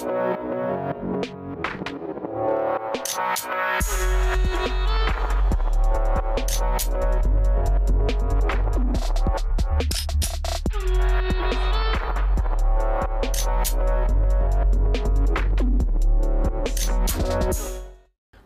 We'll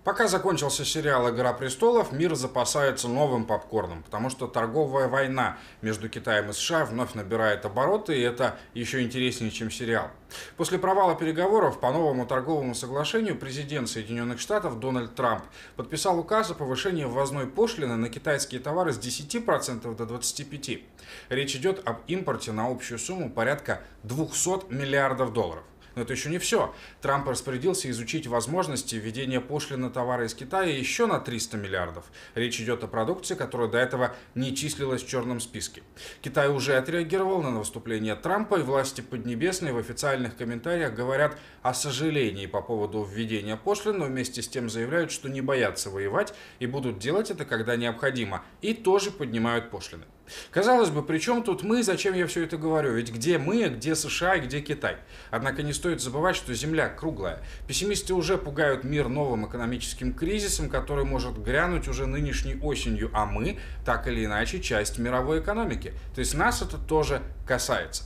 Пока закончился сериал «Игра престолов», мир запасается новым попкорном, потому что торговая война между Китаем и США вновь набирает обороты, и это еще интереснее, чем сериал. После провала переговоров по новому торговому соглашению президент Соединенных Штатов Дональд Трамп подписал указ о повышении ввозной пошлины на китайские товары с 10% до 25%. Речь идет об импорте на общую сумму порядка 200 миллиардов долларов. Но это еще не все. Трамп распорядился изучить возможности введения пошлин на товары из Китая еще на 300 миллиардов. Речь идет о продукции, которая до этого не числилась в черном списке. Китай уже отреагировал на выступление Трампа, и власти Поднебесной в официальных комментариях говорят о сожалении по поводу введения пошлин, но вместе с тем заявляют, что не боятся воевать и будут делать это, когда необходимо, и тоже поднимают пошлины. Казалось бы, при чем тут мы, зачем я все это говорю? Ведь где мы, где США и где Китай? Однако не стоит забывать, что Земля круглая. Пессимисты уже пугают мир новым экономическим кризисом, который может грянуть уже нынешней осенью, а мы, так или иначе, часть мировой экономики. То есть нас это тоже касается.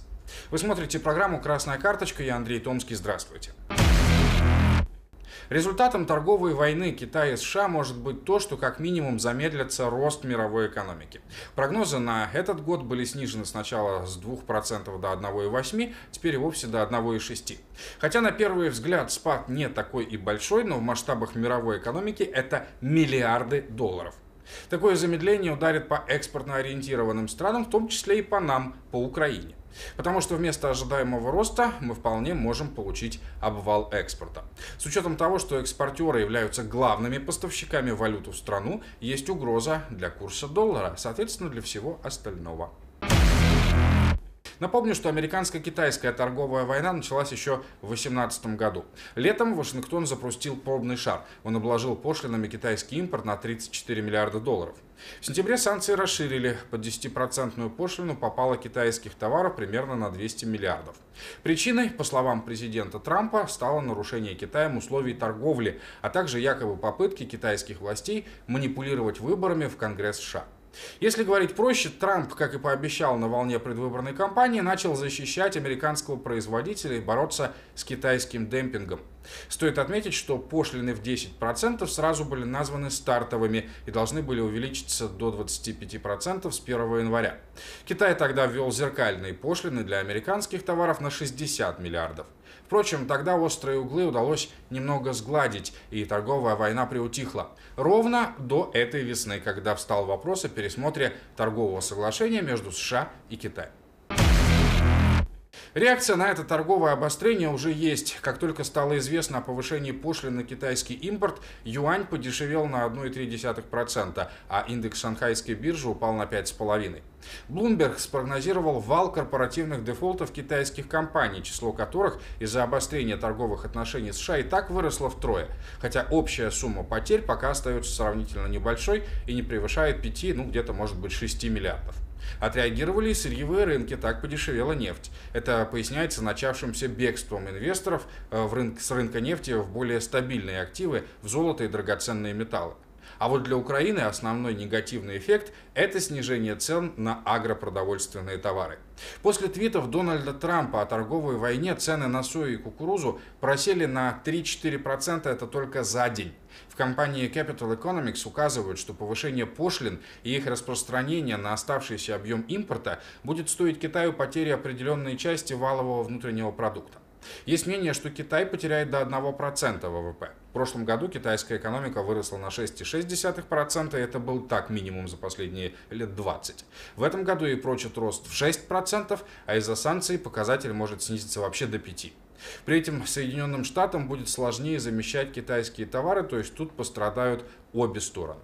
Вы смотрите программу «Красная карточка», я Андрей Томский, здравствуйте. Результатом торговой войны Китая и США может быть то, что как минимум замедлится рост мировой экономики. Прогнозы на этот год были снижены сначала с 2% до 1,8%, теперь и вовсе до 1,6%. Хотя на первый взгляд спад не такой и большой, но в масштабах мировой экономики это миллиарды долларов. Такое замедление ударит по экспортно ориентированным странам, в том числе и по нам, по Украине. Потому что вместо ожидаемого роста мы вполне можем получить обвал экспорта. С учетом того, что экспортеры являются главными поставщиками валюты в страну, есть угроза для курса доллара, соответственно для всего остального. Напомню, что американско-китайская торговая война началась еще в 2018 году. Летом Вашингтон запустил пробный шар. Он обложил пошлинами китайский импорт на 34 миллиарда долларов. В сентябре санкции расширили. Под 10% пошлину попало китайских товаров примерно на 200 миллиардов. Причиной, по словам президента Трампа, стало нарушение Китаем условий торговли, а также якобы попытки китайских властей манипулировать выборами в Конгресс США. Если говорить проще, Трамп, как и пообещал на волне предвыборной кампании, начал защищать американского производителя и бороться с китайским демпингом. Стоит отметить, что пошлины в 10% сразу были названы стартовыми и должны были увеличиться до 25% с 1 января. Китай тогда ввел зеркальные пошлины для американских товаров на 60 миллиардов. Впрочем, тогда острые углы удалось немного сгладить, и торговая война приутихла. Ровно до этой весны, когда встал вопрос о пересмотре торгового соглашения между США и Китаем. Реакция на это торговое обострение уже есть. Как только стало известно о повышении пошлин на китайский импорт, юань подешевел на 1,3%, а индекс шанхайской биржи упал на 5,5%. Bloomberg спрогнозировал вал корпоративных дефолтов китайских компаний, число которых из-за обострения торговых отношений с США и так выросло втрое, хотя общая сумма потерь пока остается сравнительно небольшой и не превышает 5, ну где-то может быть 6 миллиардов. Отреагировали и сырьевые рынки, так подешевела нефть. Это поясняется начавшимся бегством инвесторов э, в рынок, с рынка нефти в более стабильные активы, в золото и драгоценные металлы. А вот для Украины основной негативный эффект – это снижение цен на агропродовольственные товары. После твитов Дональда Трампа о торговой войне цены на сою и кукурузу просели на 3-4% это только за день. В компании Capital Economics указывают, что повышение пошлин и их распространение на оставшийся объем импорта будет стоить Китаю потери определенной части валового внутреннего продукта. Есть мнение, что Китай потеряет до 1% ВВП. В прошлом году китайская экономика выросла на 6,6%, и это был так минимум за последние лет 20. В этом году и прочит рост в 6%, а из-за санкций показатель может снизиться вообще до 5%. При этом Соединенным Штатам будет сложнее замещать китайские товары, то есть тут пострадают обе стороны.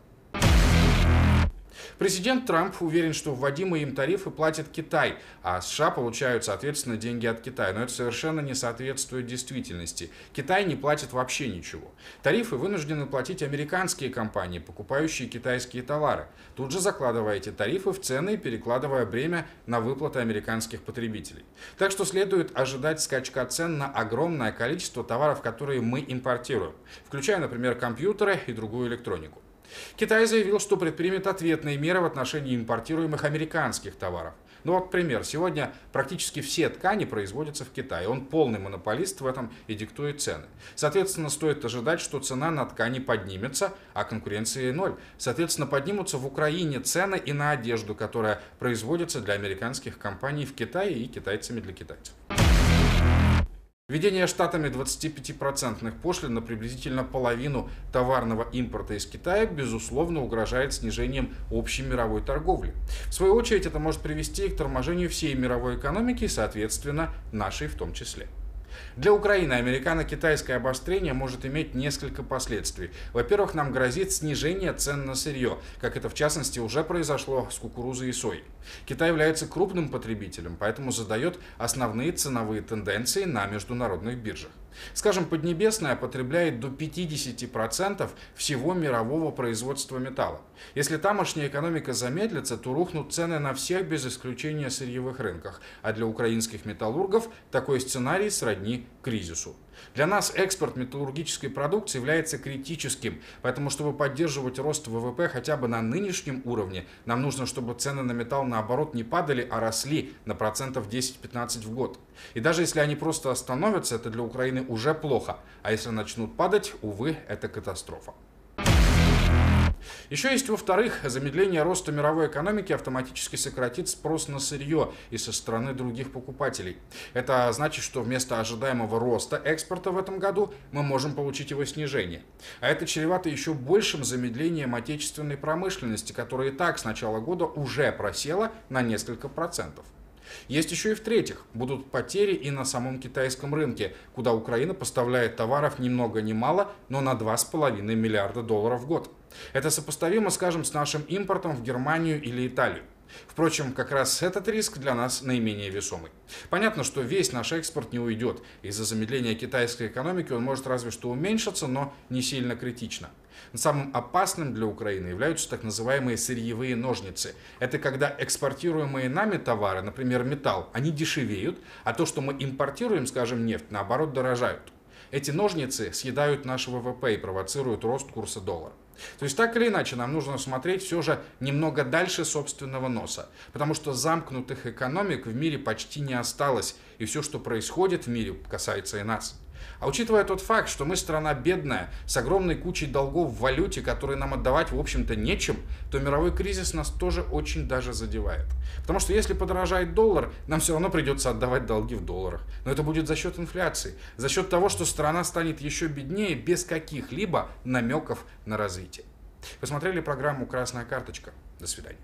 Президент Трамп уверен, что вводимые им тарифы платит Китай, а США получают, соответственно, деньги от Китая. Но это совершенно не соответствует действительности. Китай не платит вообще ничего. Тарифы вынуждены платить американские компании, покупающие китайские товары. Тут же закладывая эти тарифы в цены и перекладывая бремя на выплаты американских потребителей. Так что следует ожидать скачка цен на огромное количество товаров, которые мы импортируем, включая, например, компьютеры и другую электронику. Китай заявил, что предпримет ответные меры в отношении импортируемых американских товаров. Ну вот пример. Сегодня практически все ткани производятся в Китае. Он полный монополист в этом и диктует цены. Соответственно, стоит ожидать, что цена на ткани поднимется, а конкуренции ноль. Соответственно, поднимутся в Украине цены и на одежду, которая производится для американских компаний в Китае и китайцами для китайцев. Введение штатами 25% пошлин на приблизительно половину товарного импорта из Китая, безусловно, угрожает снижением общей мировой торговли. В свою очередь, это может привести к торможению всей мировой экономики и, соответственно, нашей в том числе. Для Украины американо-китайское обострение может иметь несколько последствий. Во-первых, нам грозит снижение цен на сырье, как это в частности уже произошло с кукурузой и соей. Китай является крупным потребителем, поэтому задает основные ценовые тенденции на международных биржах. Скажем, Поднебесная потребляет до 50% всего мирового производства металла. Если тамошняя экономика замедлится, то рухнут цены на всех без исключения сырьевых рынках, а для украинских металлургов такой сценарий сродни кризису. Для нас экспорт металлургической продукции является критическим, поэтому чтобы поддерживать рост ВВП хотя бы на нынешнем уровне, нам нужно, чтобы цены на металл наоборот не падали, а росли на процентов 10-15 в год. И даже если они просто остановятся, это для Украины уже плохо, а если начнут падать, увы, это катастрофа. Еще есть, во-вторых, замедление роста мировой экономики автоматически сократит спрос на сырье и со стороны других покупателей. Это значит, что вместо ожидаемого роста экспорта в этом году мы можем получить его снижение. А это чревато еще большим замедлением отечественной промышленности, которая и так с начала года уже просела на несколько процентов. Есть еще и в-третьих, будут потери и на самом китайском рынке, куда Украина поставляет товаров ни много ни мало, но на 2,5 миллиарда долларов в год. Это сопоставимо, скажем, с нашим импортом в Германию или Италию. Впрочем, как раз этот риск для нас наименее весомый. Понятно, что весь наш экспорт не уйдет. Из-за замедления китайской экономики он может разве что уменьшиться, но не сильно критично. Самым опасным для Украины являются так называемые сырьевые ножницы. Это когда экспортируемые нами товары, например, металл, они дешевеют, а то, что мы импортируем, скажем, нефть, наоборот, дорожают. Эти ножницы съедают наш ВВП и провоцируют рост курса доллара. То есть так или иначе нам нужно смотреть все же немного дальше собственного носа, потому что замкнутых экономик в мире почти не осталось, и все, что происходит в мире, касается и нас. А учитывая тот факт, что мы страна бедная, с огромной кучей долгов в валюте, которые нам отдавать, в общем-то, нечем, то мировой кризис нас тоже очень даже задевает. Потому что если подорожает доллар, нам все равно придется отдавать долги в долларах. Но это будет за счет инфляции, за счет того, что страна станет еще беднее без каких-либо намеков на развитие. Посмотрели программу «Красная карточка». До свидания.